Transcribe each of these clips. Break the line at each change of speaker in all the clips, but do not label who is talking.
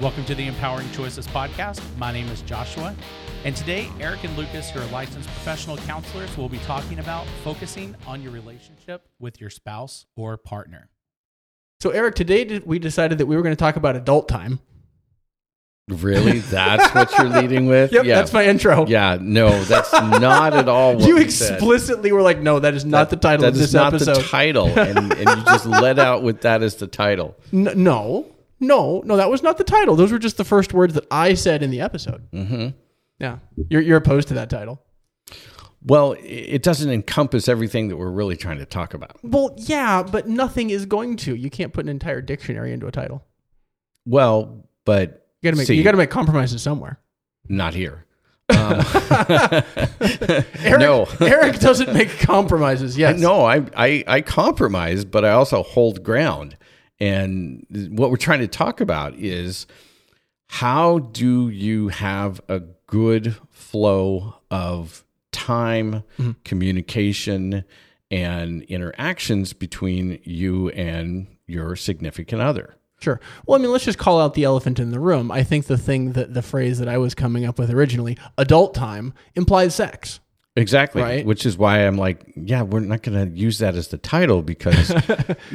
Welcome to the Empowering Choices podcast. My name is Joshua, and today Eric and Lucas, who are licensed professional counselors, will be talking about focusing on your relationship with your spouse or partner.
So, Eric, today we decided that we were going to talk about adult time.
Really? That's what you're leading with?
Yep, that's my intro.
Yeah, no, that's not at all what
you
we said.
explicitly were like, no, that is not the title
That
of
is
this
not
episode.
the title, and, and you just let out with that as the title.
N- no, no, no, that was not the title. Those were just the first words that I said in the episode.
hmm
Yeah, you're you're opposed to that title.
Well, it doesn't encompass everything that we're really trying to talk about.
Well, yeah, but nothing is going to. You can't put an entire dictionary into a title.
Well, but
You got to make
See.
you got to make compromises somewhere.
not here. Um,
Eric,
no,
Eric doesn't make compromises. Yes,
no, I, I I compromise, but I also hold ground. And what we're trying to talk about is how do you have a good flow of time, mm-hmm. communication, and interactions between you and your significant other?
Sure. Well, I mean, let's just call out the elephant in the room. I think the thing that the phrase that I was coming up with originally, adult time, implies sex.
Exactly.
Right.
Which is why I'm like, yeah, we're not going to use that as the title because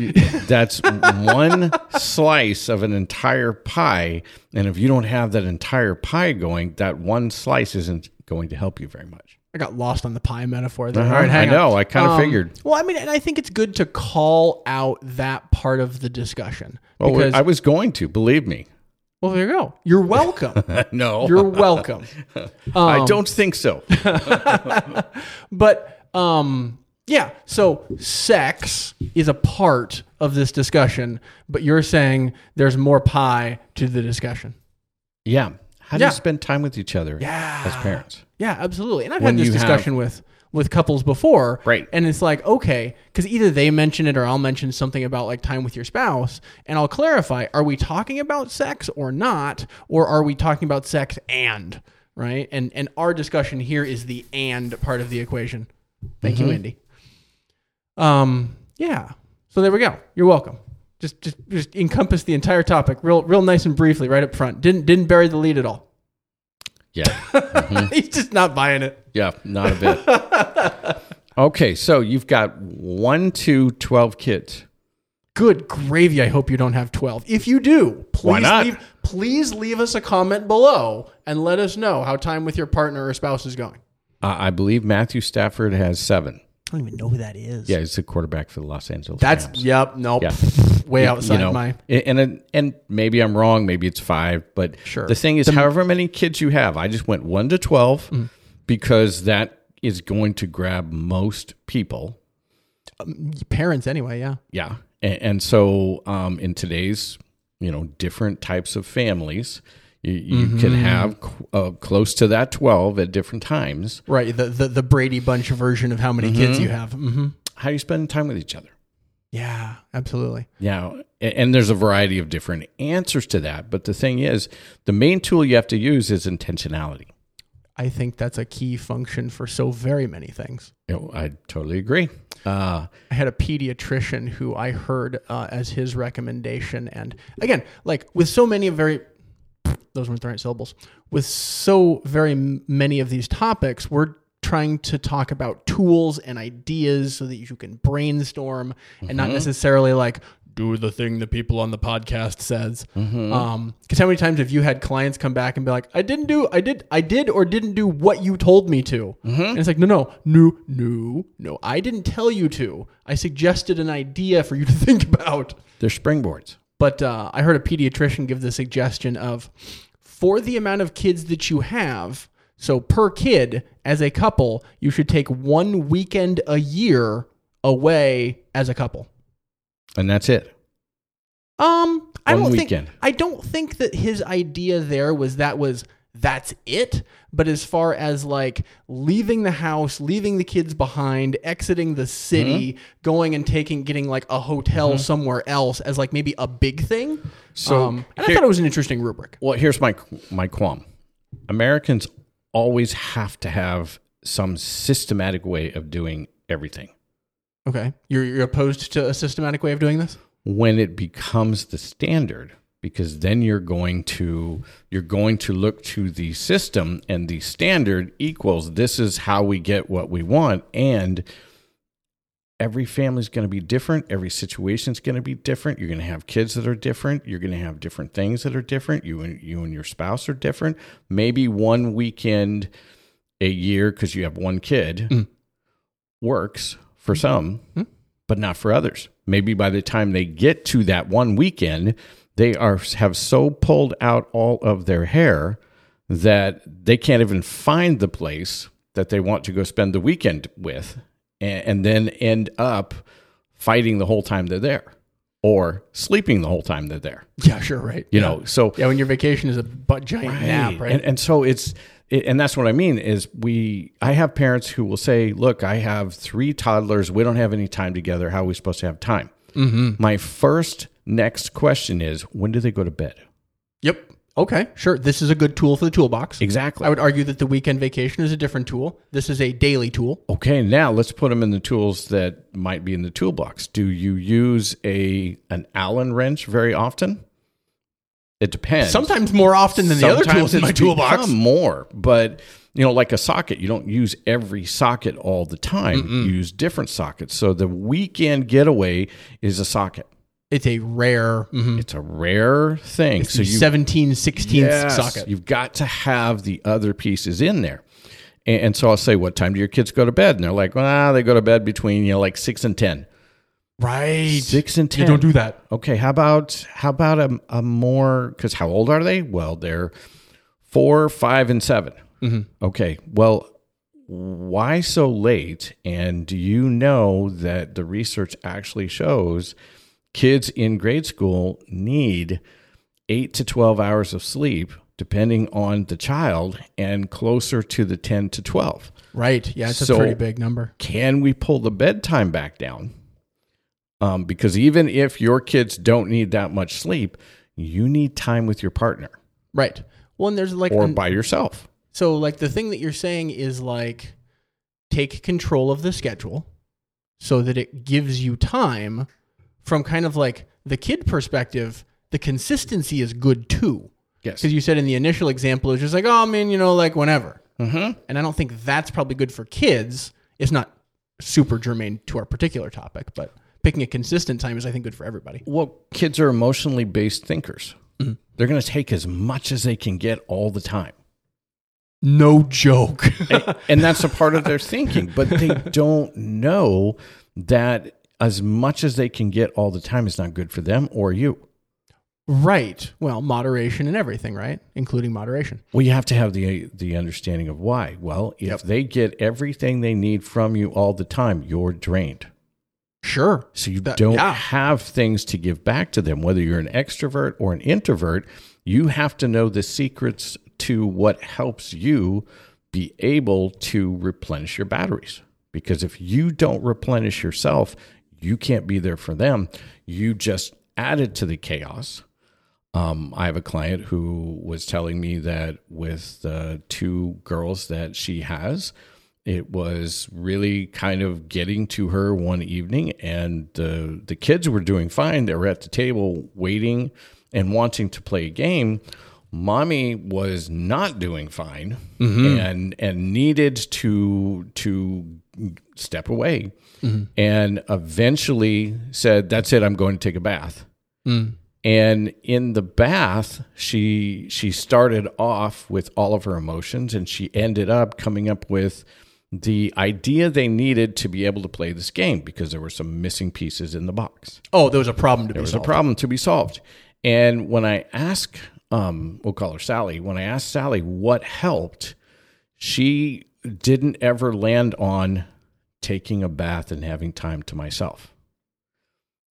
that's one slice of an entire pie. And if you don't have that entire pie going, that one slice isn't going to help you very much.
I got lost on the pie metaphor there.
Uh-huh.
Right,
I know.
on.
I kinda
Um,
figured.
Well, I mean, and I think it's good to call out that part of the discussion
Well. I was going to, believe me.
Well, there you go. You're welcome.
no,
You're welcome.
I
Um,
don't think so.
But um, yeah. So sex is a part of this discussion, but you're saying there's more pie to the discussion.
yeah. How do
Yeah.
you spend time with each other
Yeah.
as parents?
Yeah, absolutely. And I've
When
had this
you have-
discussion with with couples before,
Right.
And it's like, okay, because either they mention it or I'll mention something about like time with your spouse, and I'll clarify: Are we talking about sex or not, or are we talking about sex and right? And and our discussion here is the and part of the equation. Thank
Mm-hmm.
you, Indy. Um, yeah. So there we go. You're welcome. Just just just encompass the entire topic, real real nice and briefly, right up front. Didn't didn't bury the lead at all.
Yeah.
He's just not buying it.
Yeah, not a bit. okay, so you've got one to 12 kids.
Good gravy. I hope you don't have 12. If you do, please leave please leave us a comment below and let us know how time with your partner or spouse is going.
Uh, I believe Matthew Stafford has seven.
I don't even know who that is.
Yeah, he's the quarterback for the Los Angeles
That's
Rams.
yep, nope.
Yeah.
Way outside
you know,
my
and, and and maybe I'm wrong. Maybe it's five, but
Sure.
the thing is, however many kids you have, I just went one to 12
Mm.
because that is going to grab most people.
parents anyway, yeah.
Yeah, and, and so um, in today's you know different types of families, you, you
Mm-hmm.
can have uh, close to that 12 at different times.
Right, the the, the Brady Bunch version of how many kids you have. hmm
How do you spend time with each other?
Yeah, absolutely.
Yeah, and there's a variety of different answers to that. But the thing is, the main tool you have to use is intentionality.
I think that's a key function for so very many things.
You know, I totally agree. Uh,
I had a pediatrician who I heard uh, as his recommendation, and again, like with so many very those weren't the right syllables. With so very many of these topics, we're trying to talk about tools and ideas so that you can brainstorm and not mm-hmm. necessarily like do the thing the people on the podcast says. Mm-hmm. Um, because how many times have you had clients come back and be like, "I didn't do, I did, I did or didn't do what you told me to," mm-hmm. and it's like, no, no, no, no, no, I didn't tell you to. I suggested an idea for you to think about.
they're springboards.
But uh, I heard a pediatrician give the suggestion of for the amount of kids that you have, so per kid as a couple, you should take one weekend a year away as a couple.
And that's it.
Um, I
One
don't
weekend.
think I don't think that his idea there was that was that's it. But as far as like leaving the house, leaving the kids behind, exiting the city,
Mm-hmm.
going and taking getting like a hotel somewhere else as like maybe a big thing.
So
um, and I thought it was an interesting rubric.
Well, here's my my qualm. Americans always have to have some systematic way of doing everything.
Okay, you're you're opposed to a systematic way of doing this.
When it becomes the standard, because then you're going to you're going to look to the system and the standard equals this is how we get what we want. And every family's going to be different. Every situation's going to be different. You're going to have kids that are different. You're going to have different things that are different. You and you and your spouse are different. Maybe one weekend a year because you have one kid
Mm.
works for some
Mm.
but not for others. Maybe by the time they get to that one weekend they are have so pulled out all of their hair that they can't even find the place that they want to go spend the weekend with and, and then end up fighting the whole time they're there or sleeping the whole time they're there
Yeah, sure, right.
you
yeah.
know so
Yeah, when your vacation is a butt giant nap, right?
and, and so it's it, and that's what I mean is we I have parents who will say, "Look, I have three toddlers. We don't have any time together. How are we supposed to have time?" Mm-hmm. My first next question is, when do they go to bed?
yep. Okay, sure. This is a good tool for the toolbox.
Exactly.
I would argue that the weekend vacation is a different tool. This is a daily tool.
Okay, now let's put them in the tools that might be in the toolbox. Do you use a an Allen wrench very often? It depends.
Sometimes more often than the other tools in my toolbox.
more, but you know, like a socket, you don't use every socket all the time. You use different sockets. So the weekend getaway is a socket.
It's a rare mhm.
It's a rare thing. so
the
you
17 16th
Yes,
socket.
You've got to have the other pieces in there. And, and so I'll say, what time do your kids go to bed? And they're like, well, they go to bed between, you know, like six and 10.
right.
Six and 10.
You don't do that.
Okay. How about, how about a, a more, because how old are they? Well, they're four, five, and 7 Okay. Well, why so late? And do you know that the research actually shows kids in grade school need eight to 12 hours of sleep, depending on the child, and closer to the 10 to 12.
Right. Yeah, it's
So-
a pretty big number.
Can we pull the bedtime back down? Um, because even if your kids don't need that much sleep, you need time with your partner
Right. Well, and there's like
or
an-
by yourself.
So, like, the thing that you're saying is like take control of the schedule so that it gives you time from kind of like the kid perspective. The consistency is good too.
Yes.
Because you said in the initial example, it's just like, oh, man, you know, like whenever.
Mm-hmm.
And I don't think that's probably good for kids. It's not super germane to our particular topic, but picking a consistent time is, I think, good for everybody.
Well, kids are emotionally based thinkers. They're going to take as much as they can get all the time.
No joke.
and, and that's a part of their thinking, but they don't know that as much as they can get all the time is not good for them or you.
right. Well, moderation and everything, right? Including moderation.
Well, you have to have the the understanding of why. Well, if they get everything they need from you all the time, you're drained.
Sure.
So you
That-
don't
yeah.
have things to give back to them. Whether you're an extrovert or an introvert, you have to know the secrets to what helps you be able to replenish your batteries. Because if you don't replenish yourself, you can't be there for them. You just added to the chaos. Um, I have a client who was telling me that with the two girls that she has, it was really kind of getting to her one evening, and the the kids were doing fine. They were at the table waiting and wanting to play a game. Mommy was not doing fine mm-hmm. and and needed to to step away, mm-hmm. and eventually said, "That's it. I'm going to take a bath." Mm. and in the bath she she started off with all of her emotions and she ended up coming up with the idea they needed to be able to play this game because there were some missing pieces in the box
Oh, there was a problem to
there
be
was
solved.
a problem to be solved and when i ask um we'll call her sally when i asked sally what helped she didn't ever land on taking a bath and having time to myself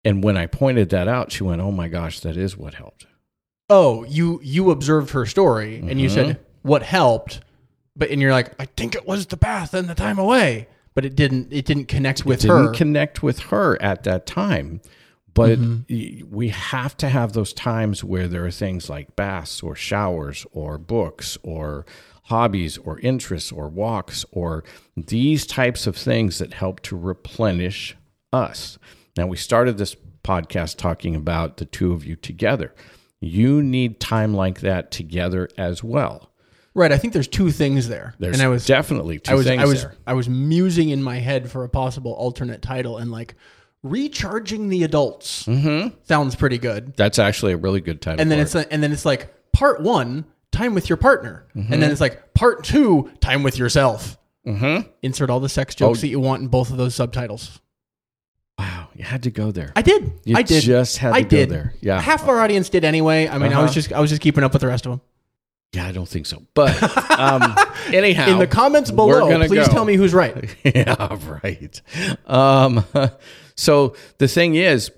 and when i pointed that out she went oh my gosh that is what helped
Oh, you you observed her story and you
Mm-hmm.
said what helped, but and you're like, I think it was the bath and the time away, but it didn't. It didn't connect with
didn't
her.
connect with her at that time. But
Mm-hmm.
we have to have those times where there are things like baths or showers or books or hobbies or interests or walks or these types of things that help to replenish us. Now, we started this podcast talking about the two of you together. you need time like that together as well.
Right. I think there's two things there.
There's
and I was
definitely two
I was
things
I was
there.
I was musing in my head for a possible alternate title and like recharging the adults
Mm-hmm.
sounds pretty good.
That's actually a really good title.
And then it's like, and then it's like part one, time with your partner,
Mm-hmm.
and then it's like part two, time with yourself.
Mhm.
Insert all the sex
Oh.
jokes that you want in both of those subtitles.
wow, you had to go there.
I did.
You
I did.
just had to
I
go
did.
there. Yeah.
Half of our audience did anyway. I mean, I was
Uh-huh.
just I was just keeping up with the rest of them.
Yeah, I don't think so. But um, anyhow,
In the comments below, please
go.
tell me who's right.
yeah, right. Um, so the thing is,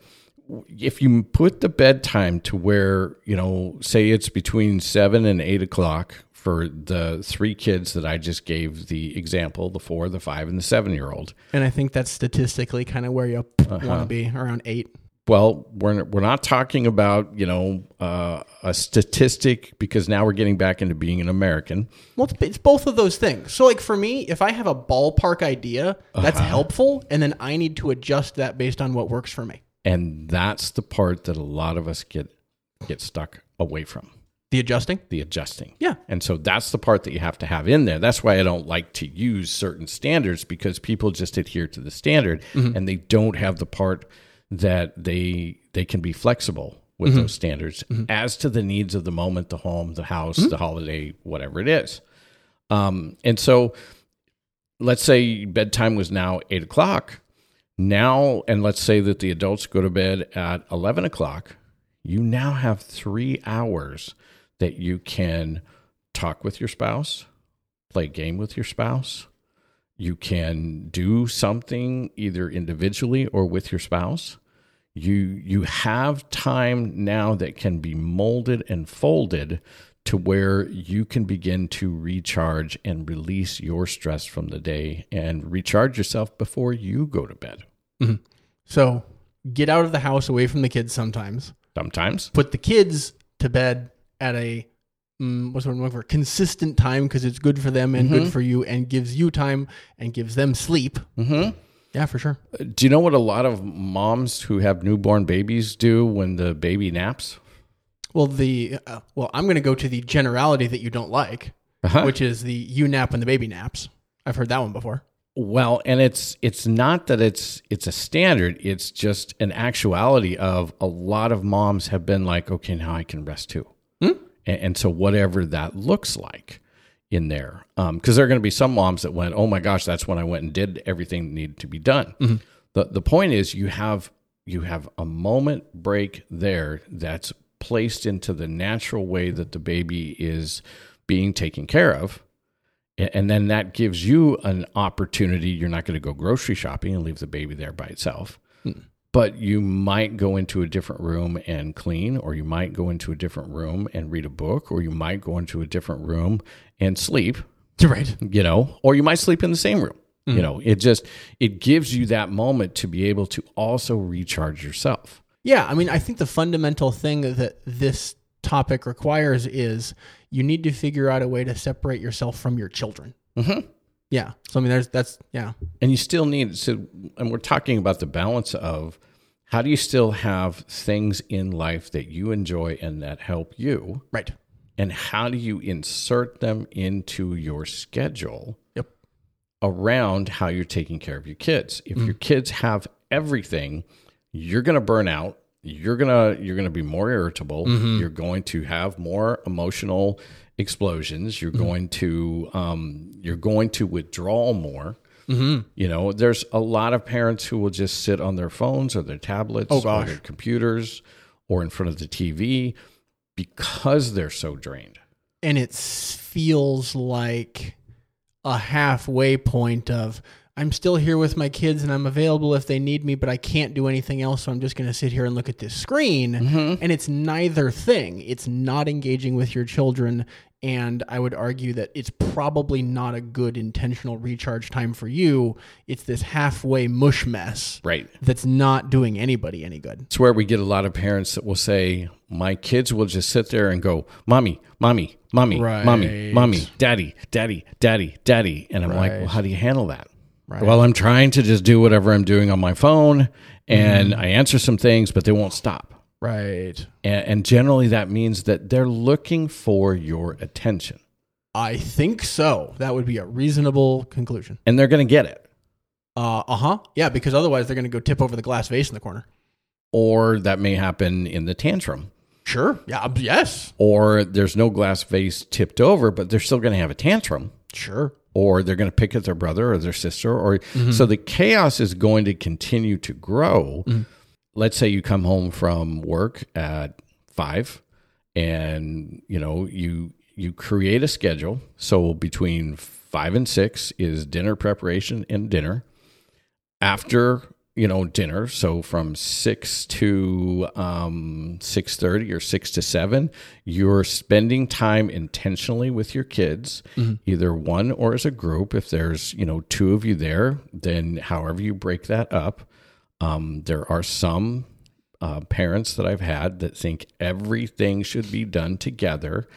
if you put the bedtime to where you know, say it's between seven and eight o'clock for the three kids that I just gave the example, the four, the five, and the seven-year-old.
And I think that's statistically kind of where you
Uh-huh.
want to be around eight.
Well, we're we're not talking about you know uh, a statistic because now we're getting back into being an American.
Well, it's, it's both of those things. So, like for me, if I have a ballpark idea, that's
Uh-huh.
helpful, and then I need to adjust that based on what works for me.
And that's the part that a lot of us get get stuck away from.
The adjusting.
the adjusting.
Yeah.
And so that's the part that you have to have in there. That's why I don't like to use certain standards because people just adhere to the standard
Mm-hmm.
and they don't have the part that they they can be flexible with
Mm-hmm.
those standards as to the needs of the moment, the home, the house,
Mm-hmm.
the holiday, whatever it is. Um, and so let's say bedtime was now eight o'clock. Now, and let's say that the adults go to bed at 11 o'clock, you now have three hours that you can talk with your spouse, play a game with your spouse. You can do something either individually or with your spouse. You you have time now that can be molded and folded to where you can begin to recharge and release your stress from the day and recharge yourself before you go to bed. Mm-hmm.
So, get out of the house away from the kids sometimes.
Sometimes.
Put the kids to bed at a mm, what's the word I'm looking for? Consistent time because it's good for them and good for you, and gives you time and gives them sleep.
hmm
Yeah, for sure.
Do you know what a lot of moms who have newborn babies do when the baby naps?
Well, the uh, well, I'm going to go to the generality that you don't like,
Uh-huh.
which is the you nap when the baby naps. I've heard that one before.
Well, and it's it's not that it's it's a standard. It's just an actuality of a lot of moms have been like, okay, now I can rest too, and, and so whatever that looks like in there, um, because there are going to be some moms that went, oh my gosh, that's when I went and did everything that needed to be done. Mm-hmm. the The point is, you have you have a moment break there that's placed into the natural way that the baby is being taken care of. And then that gives you an opportunity. You're not going to go grocery shopping and leave the baby there by itself. Mm. But you might go into a different room and clean, or you might go into a different room and read a book, or you might go into a different room and sleep,
Right.
you know, or you might sleep in the same room. You know, it just it gives you that moment to be able to also recharge yourself.
Yeah, I mean, I think the fundamental thing that this topic requires is you need to figure out a way to separate yourself from your children.
Mhm.
Yeah. So I mean, there's that's yeah.
and you still need so and we're talking about the balance of how do you still have things in life that you enjoy and that help you
Right.
and how do you insert them into your schedule
Yep.
around how you're taking care of your kids if mm-hmm. your kids have everything you're going to burn out you're to you're going to be more irritable mm-hmm. you're going to have more emotional explosions you're going to um, you're going to withdraw more. You know there's a lot of parents who will just sit on their phones or their tablets or their computers or in front of the tv because they're so drained.
And it feels like a halfway point of I'm still here with my kids and I'm available if they need me, but I can't do anything else. So I'm just going to sit here and look at this screen. Mm-hmm. And it's neither thing. It's not engaging with your children. And I would argue that it's probably not a good intentional recharge time for you. It's this halfway mush mess
right
that's not doing anybody any good.
It's where we get a lot of parents that will say, My kids will just sit there and go, Mommy, mommy, mommy, mommy,
Right.
mommy, daddy, daddy, daddy, daddy. And I'm like, Well, how do you handle that?
Right.
Well, I'm trying to just do whatever I'm doing on my phone and I answer some things, but they won't stop.
Right.
And, and generally, that means that they're looking for your attention
I think so. That would be a reasonable conclusion.
and they're going to get it.
Uh huh. Yeah, because otherwise they're going to go tip over the glass vase in the corner.
Or that may happen in the tantrum.
Sure. Yeah. um, Yes.
Or there's no glass vase tipped over, but they're still going to have a tantrum.
Sure.
Or they're going to pick at their brother or their sister. Or mm-hmm. so the chaos is going to continue to grow. Mm-hmm. Let's say you come home from work at five, and you know you you create a schedule. So between five and six is dinner preparation and dinner. After you know dinner, so from six to um, six thirty or six to seven, you're spending time intentionally with your kids, either one or as a group. If there's you know two of you there, then however you break that up. Um, there are some uh, parents that I've had that think everything should be done together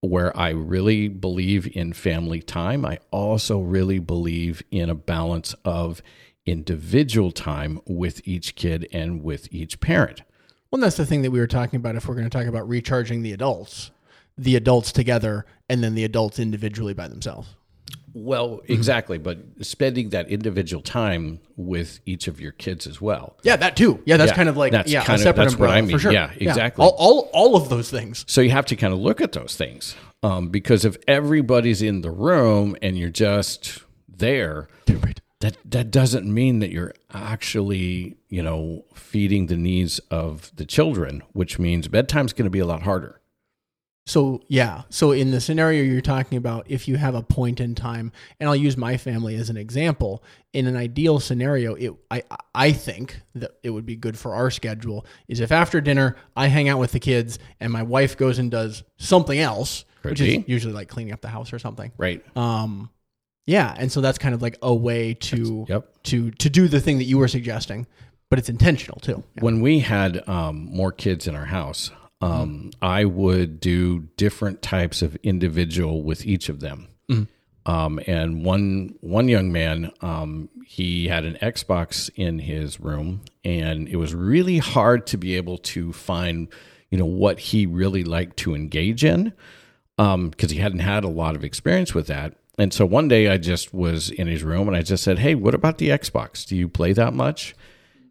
where I really believe in family time. I also really believe in a balance of individual time with each kid and with each parent.
Well, that's the thing that we were talking about. If we're going to talk about recharging the adults, the adults together, and then the adults individually by themselves.
Well, exactly, but spending that individual time with each of your kids as well.
Yeah, that too. Yeah, that's
Yeah,
kind of like
that's
yeah,
kind
a
of-
separate
that's what I mean.
for sure.
Yeah, exactly.
All, all all of those things.
So you have to kind of look at those things um, because if everybody's in the room and you're just there. That that doesn't mean that you're actually you know feeding the needs of the children, which means bedtime's going to be a lot harder.
So yeah, so in the scenario you're talking about, if you have a point in time, and I'll use my family as an example. In an ideal scenario, it I I think that it would be good for our schedule is if after dinner I hang out with the kids and my wife goes and does something else,
Could
which
be.
is usually like cleaning up the house or something.
Right.
Um, yeah, and so that's kind of like a way to
Yep.
to to do the thing that you were suggesting, but it's intentional too. Yeah.
When we had um, more kids in our house, um, I would do different types of individual with each of them. Um, and one one young man, um, he had an Xbox in his room, and it was really hard to be able to find, you know, what he really liked to engage in, because he hadn't had a lot of experience with that. And so one day I just was in his room, and I just said, "Hey, what about the Xbox? Do you play that much?"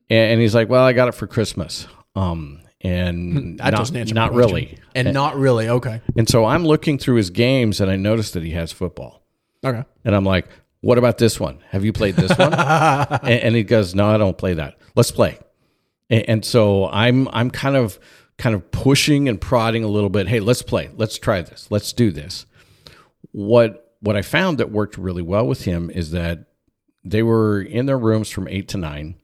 And, and he's like, "Well, I got it for Christmas." Um, and
That
not,
my
not really.
and not really. Okay,
And so I'm looking through his games, and I noticed that he has football.
okay.
And I'm like, what about this one? Have you played this one? and, and he goes, no, I don't play that. Let's play. And, and so I'm I'm kind of kind of pushing and prodding a little bit. Hey, let's play. Let's try this. Let's do this. What what I found that worked really well with him is that they were in their rooms from eight to nine,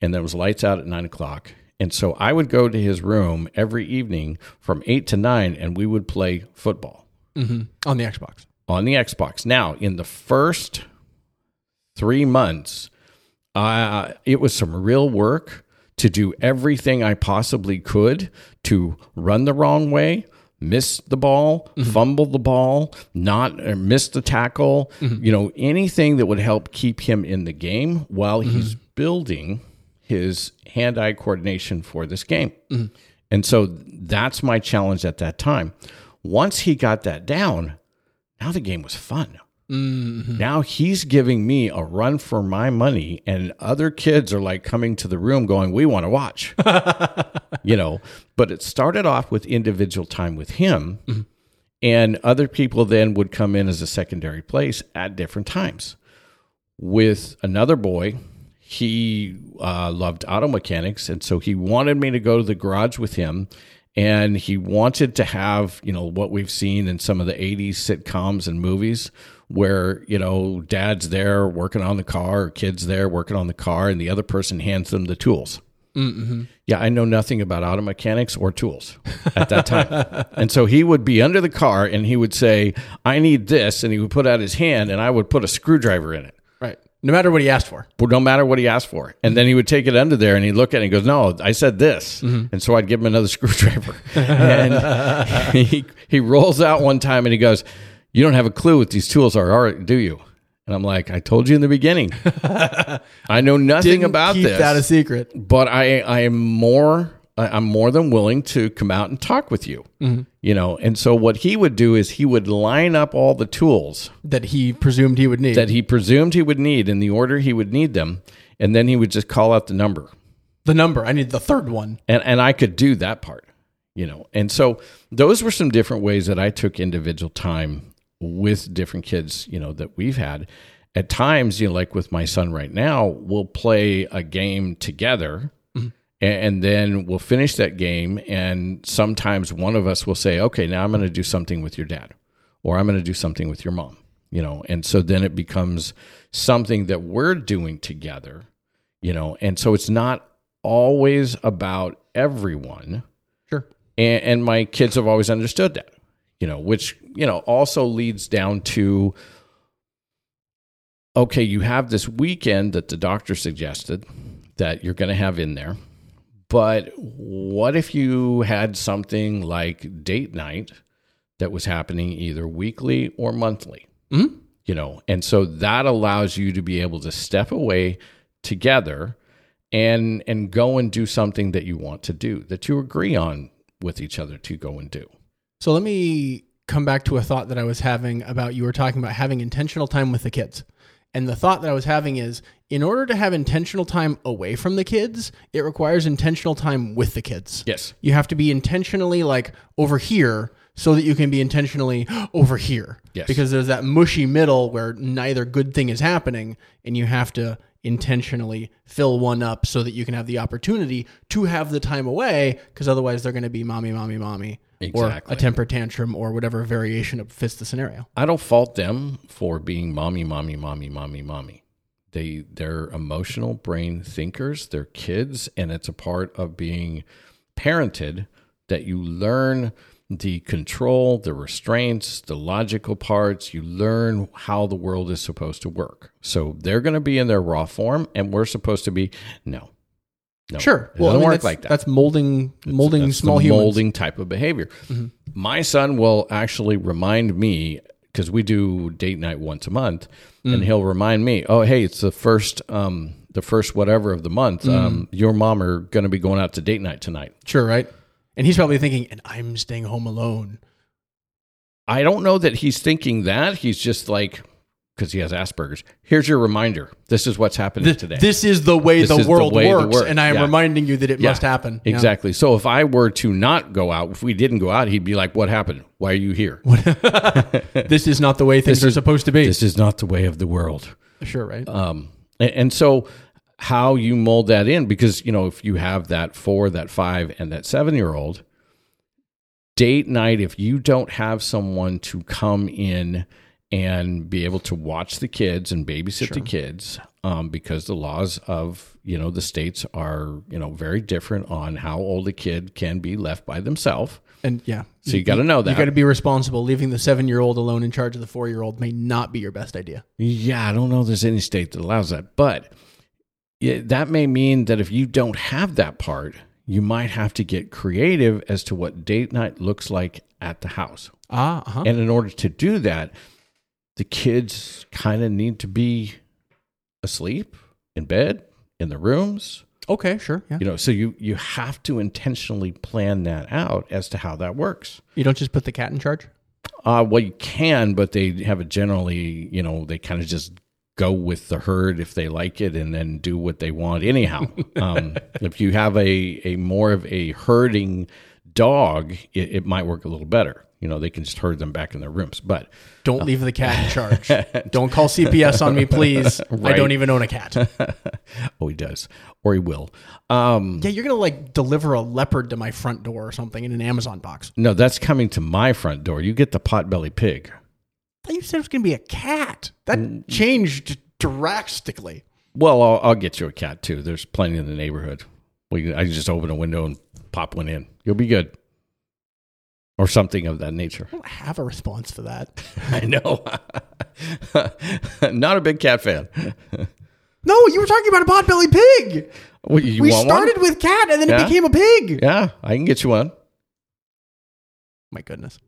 and there was lights out at nine o'clock. And so I would go to his room every evening from eight to nine, and we would play football
On the Xbox.
on the Xbox. Now, in the first three months, uh, it was some real work to do everything I possibly could to run the wrong way, miss the ball, mm-hmm. fumble the ball, not or miss the tackle, mm-hmm. you know, anything that would help keep him in the game while mm-hmm. he's building his hand-eye coordination for this game. And so that's my challenge at that time. Once he got that down, now the game was fun. Now he's giving me a run for my money, and other kids are like coming to the room going, We want to watch. you know, but it started off with individual time with him, and other people then would come in as a secondary place at different times. With another boy, he uh, loved auto mechanics, and so he wanted me to go to the garage with him. And he wanted to have, you know, what we've seen in some of the 80s sitcoms and movies where, you know, dad's there working on the car or kids there working on the car and the other person hands them the tools. Mm-hmm. Yeah, I know nothing about auto mechanics or tools at that time. and so he would be under the car and he would say, I need this. And he would put out his hand and I would put a screwdriver in it.
No matter what he asked for.
But no matter what he asked for. And then he would take it under there and he'd look at it and he goes, No, I said this. Mm-hmm. And so I'd give him another screwdriver. and he, he rolls out one time and he goes, You don't have a clue what these tools are, do you? And I'm like, I told you in the beginning. I know nothing
Didn't
about
keep
this
that a secret.
but I I am more I'm more than willing to come out and talk with you. You know, and so what he would do is he would line up all the tools
That he presumed he would need.
that he presumed he would need in the order he would need them, and then he would just call out the number.
the number. I need the third one.
and and I could do that part, you know. And so those were some different ways that I took individual time with different kids, you know, that we've had. At times, you know, like with my son right now, we'll play a game together. And then we'll finish that game, and sometimes one of us will say, "Okay, now I'm going to do something with your dad, or I'm going to do something with your mom," you know. And so then it becomes something that we're doing together, you know. And so it's not always about everyone
Sure.
and, and my kids have always understood that you know which you know also leads down to okay you have this weekend that the doctor suggested that you're going to have in there but what if you had something like date night that was happening either weekly or monthly
Mhm.
you know and so that allows you to be able to step away together and and go and do something that you want to do that you agree on with each other to go and do
So let me come back to a thought that I was having about you were talking about having intentional time with the kids. And the thought that I was having is in order to have intentional time away from the kids, it requires intentional time with the kids.
yes
You have to be intentionally like over here so that you can be intentionally over here.
Yes.
Because there's that mushy middle where neither good thing is happening and you have to intentionally fill one up so that you can have the opportunity to have the time away because otherwise they're going to be mommy mommy mommy or a temper tantrum or whatever variation of fits the scenario.
i don't fault them for being mommy mommy mommy mommy mommy. They they're emotional brain thinkers they're kids and it's a part of being parented that you learn the control the restraints the logical parts. You learn how the world is supposed to work. So they're going to be in their raw form and we're supposed to be no no
Sure.
it doesn't
I mean,
work like that
That's molding molding
That's
small humans. Mm-hmm.
molding type of behavior. My son will actually remind me because we do date night once a month,
Mm.
and he'll remind me, "Oh, hey, it's the first, um, the first whatever of the month.
Mm.
Um, your mom are going to be going out to date night tonight."
Sure, right? And he's probably thinking, and I'm staying home alone.
I don't know that he's thinking that. He's just like, because he has Asperger's. Here's your reminder. This is what's happening
Th-
today.
This is the way the
is the
world
way the
works, and I am
yeah.
reminding you that it
Yeah,
must happen. Yeah.
Exactly. So if I were to not go out, if we didn't go out, he'd be like, "What happened? Why are you here?
This is not the way things
This
are
is-
supposed to be.
This is not the way of the world."
sure, right?
Um, and, and so how you mold that in, because, you know, if you have that four, that five, and that seven year old, date night, if you don't have someone to come in and be able to watch the kids and babysit the kids, um, because the laws of, you know, the states are, you know, very different on how old a kid can be left by themselves.
and yeah,
So you got to know that.
You got to be responsible. Leaving the seven-year-old alone in charge of the four-year-old may not be your best idea.
Yeah, I don't know if there's any state that allows that, but yeah, that may mean that if you don't have that part, you might have to get creative as to what date night looks like at the house.
Ah, uh-huh.
And in order to do that, the kids kind of need to be asleep in bed, in the rooms,
okay, sure. Yeah,
you know, so you you have to intentionally plan that out as to how that works.
you don't just put the cat in charge.
Uh, well, you can, but they have a generally, you know, they kind of just go with the herd if they like it and then do what they want anyhow. um, if you have a, a more of a herding dog, it, it might work a little better. You know, they can just herd them back in their rooms. But
Don't leave the cat in charge. don't call CPS on me, please. I don't even own a cat.
oh, he does, or he will. Um,
Yeah, you're gonna like deliver a leopard to my front door or something in an Amazon box.
no, that's coming to my front door. You get the potbelly pig.
I thought you said it was gonna be a cat. That
Mm.
changed drastically.
Well, I'll, I'll get you a cat too. There's plenty in the neighborhood. We, I can just open a window and pop one in. You'll be good. Or something of that nature.
I don't have a response for that.
I know. Not a big cat fan.
No, you were talking about a potbelly pig.
Well,
we started with cat and then
Yeah?
it became a pig.
Yeah, I can get you one.
My goodness.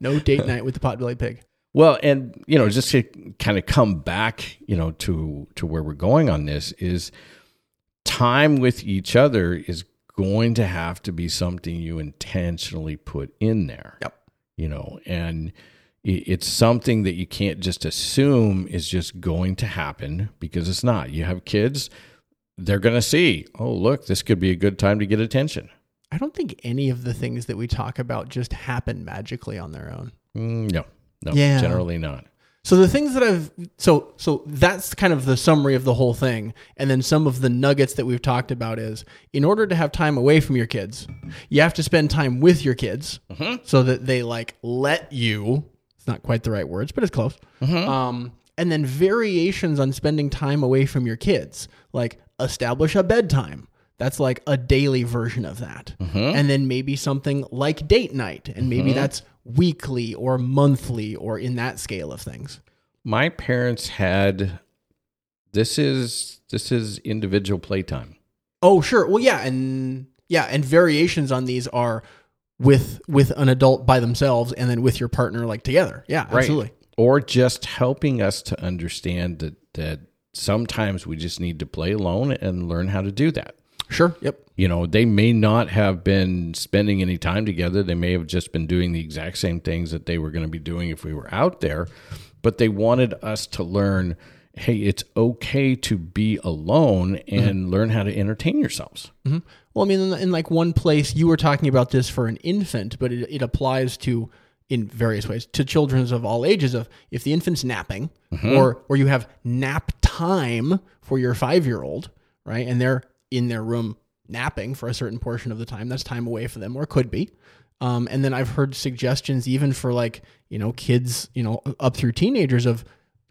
No date night with the potbelly pig.
Well, and you know, just to kind of come back, you know, to to where we're going on this is time with each other is going to have to be something you intentionally put in there.
Yep.
You know, and it's something that you can't just assume is just going to happen because it's not. You have kids, they're going to see, oh, look, this could be a good time to get attention.
I don't think any of the things that we talk about just happen magically on their own.
Mm, no, no,
Yeah.
generally not.
So the things that I've so so that's kind of the summary of the whole thing, and then some of the nuggets that we've talked about is in order to have time away from your kids, you have to spend time with your kids mm-hmm. so that they like let you. It's not quite the right words, but it's close. Mm-hmm. Um, and then variations on spending time away from your kids, like establish a bedtime. That's like a daily version of that. Mm-hmm. And then maybe something like date night. And maybe that's weekly or monthly or in that scale of things.
My parents had this is this is individual playtime.
Oh, sure. Well, yeah, and yeah, and variations on these are with with an adult by themselves and then with your partner like together. Yeah, absolutely.
Or just helping us to understand that that sometimes we just need to play alone and learn how to do that.
Sure. Yep.
You know, they may not have been spending any time together. They may have just been doing the exact same things that they were going to be doing if we were out there, but they wanted us to learn hey, it's okay to be alone and mm-hmm. learn how to entertain yourselves. Mm-hmm.
Well, I mean, in, in like one place, you were talking about this for an infant, but it, it applies to in various ways to children of all ages. Of if the infant's napping, mm-hmm. or or you have nap time for your five year old, right, and they're in their room napping for a certain portion of the time, that's time away for them, or could be. Um, and then I've heard suggestions even for like you know kids, you know, up through teenagers of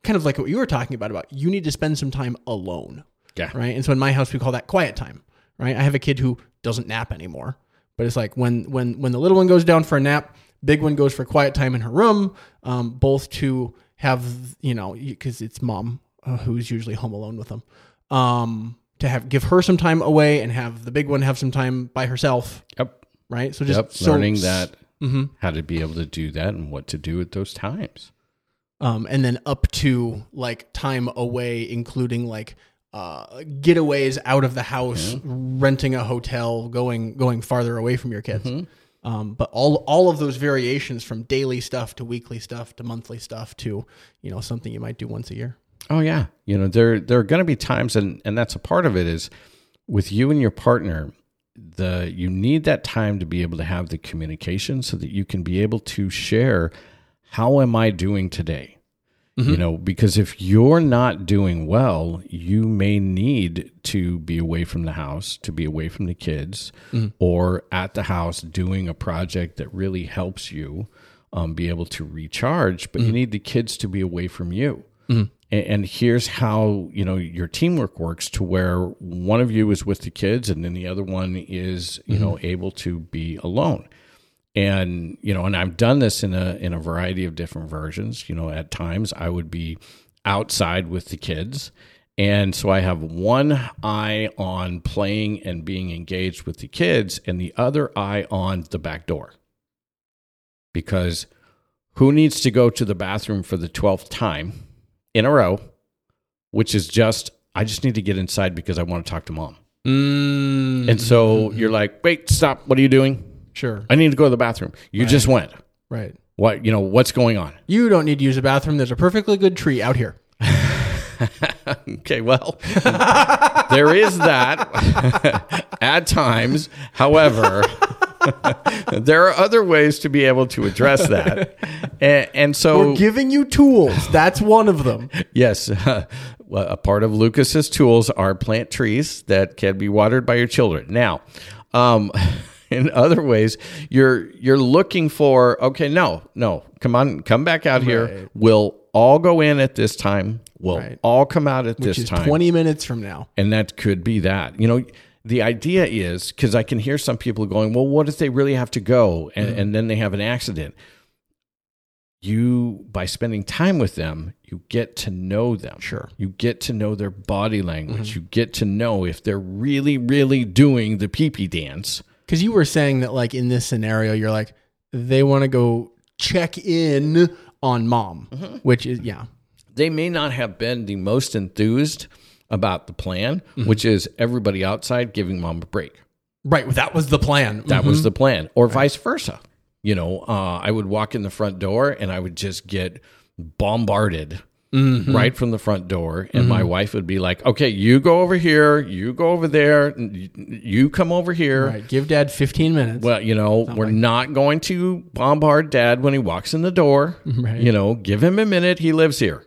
kind of like what you were talking about about you need to spend some time alone
Yeah.
right? And so in my house we call that quiet time, right? I have a kid who doesn't nap anymore, but it's like when when when the little one goes down for a nap, big one goes for quiet time in her room, um, both to have you know because it's mom uh, who's usually home alone with them, um, to have give her some time away and have the big one have some time by herself,
Yep.
right? So just
Yep.
so-
Learning that
Mhm.
how to be able to do that and what to do at those times.
um, and then up to like time away, including like uh, getaways out of the house, renting a hotel, going going farther away from your kids. Um, but all all of those variations from daily stuff to weekly stuff to monthly stuff to you know something you might do once a year.
Oh yeah, you know there there are going to be times, and and that's a part of it is with you and your partner. The you need that time to be able to have the communication so that you can be able to share. How am I doing today? Mm-hmm. You know, because if you're not doing well, you may need to be away from the house, to be away from the kids, mm-hmm. or at the house doing a project that really helps you um, be able to recharge. But you mm-hmm. need the kids to be away from you. And, and here's how you know your teamwork works: to where one of you is with the kids, and then the other one is you know mm-hmm. able to be alone. And you know and i've done this in a in a variety of different versions. You know at times i would be outside with the kids. And so i have one eye on playing and being engaged with the kids and the other eye on the back door. Because who needs to go to the bathroom for the 12th time in a row which is just i just need to get inside because i want to talk to mom
Mm,
and so you're like wait stop what are you doing
sure,
I need to go to the bathroom. You just went.
right.
What you know? What's going on?
You don't need to use a bathroom. There's a perfectly good tree out here.
Okay, well, there is that at times. However, there are other ways to be able to address that, and, and so
We're giving you tools. That's one of them.
yes, well, a part of Lucas's tools are plant trees that can be watered by your children. Now, um, in other ways, you're you're looking for okay, no, no, come on, come back out here. We'll all go in at this time. We'll
Right.
all come out at
Which
this
is
time.
20 minutes from now.
And that could be that. You know, the idea is because I can hear some people going, well, what if they really have to go and, mm-hmm. and then they have an accident? You, by spending time with them, you get to know them.
Sure.
You get to know their body language. Mm-hmm. You get to know if they're really, really doing the pee pee dance.
Because you were saying that, like, in this scenario, you're like, they want to go check in on mom, mm-hmm. which is, yeah.
They may not have been the most enthused about the plan, mm-hmm. which is everybody outside giving mom a break.
Right. That was the plan.
That was mm-hmm. the plan, or vice versa. You know, uh, I would walk in the front door and I would just get bombarded mm-hmm. right from the front door, and my wife would be like, "Okay, you go over here, you go over there, you come over here."
Right. Give dad 15 minutes.
Well, you know, we're not going to bombard dad when he walks in the door.
Right.
You know, give him a minute. He lives here.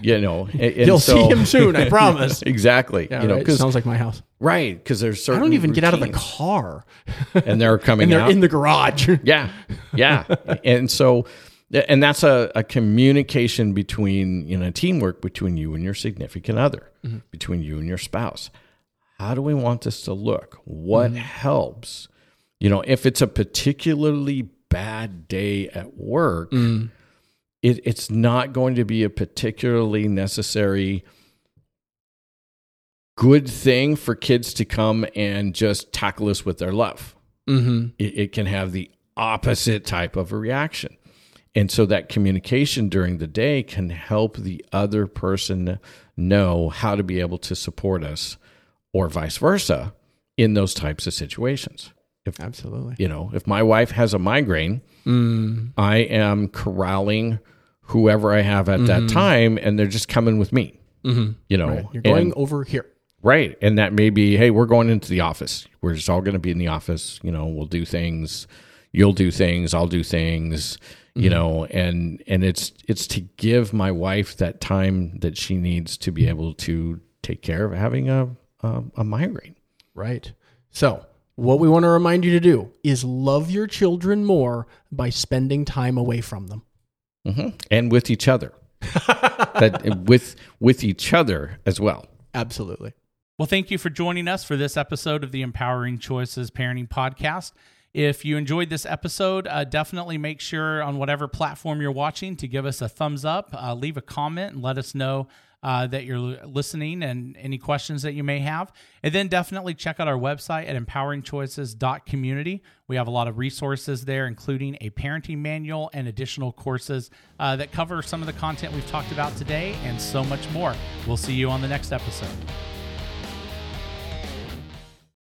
You know, and, and
You'll
so-
see him soon, I promise.
exactly.
Yeah,
you know,
right. sounds like my house.
right, because there's
I
certain.
don't even get out of the car.
and they're coming
and they're
out.
in the garage.
yeah, yeah, and so, and that's a, a communication between you know teamwork between you and your significant other,
Mm-hmm.
between you and your spouse. How do we want this to look? What
Mm-hmm.
helps? You know, if it's a particularly bad day at work,
Mm.
It, it's not going to be a particularly necessary good thing for kids to come and just tackle us with their love
mm-hmm.
it, it can have the opposite type of a reaction. And so that communication during the day can help the other person know how to be able to support us or vice versa in those types of situations. If
Absolutely.
you know, if my wife has a migraine,
Mm.
I am corralling whoever I have at that time and they're just coming with me.
Mm-hmm.
You know,
Right. You're going
and-
over here.
Right. And that may be, hey, we're going into the office. We're just all going to be in the office. You know, we'll do things. You'll do things. I'll do things. You know, and and it's it's to give my wife that time that she needs to be able to take care of having a a, a migraine.
Right. So, what we want to remind you to do is love your children more by spending time away from them.
Hmm And with each other. that with with each other as well.
Absolutely.
Well, thank you for joining us for this episode of the Empowering Choices Parenting Podcast. If you enjoyed this episode, uh, definitely make sure on whatever platform you're watching to give us a thumbs up, uh, leave a comment, and let us know uh, that you're listening and any questions that you may have. And then definitely check out our website at empoweringchoices.community. We have a lot of resources there, including a parenting manual and additional courses uh, that cover some of the content we've talked about today and so much more. We'll see you on the next episode.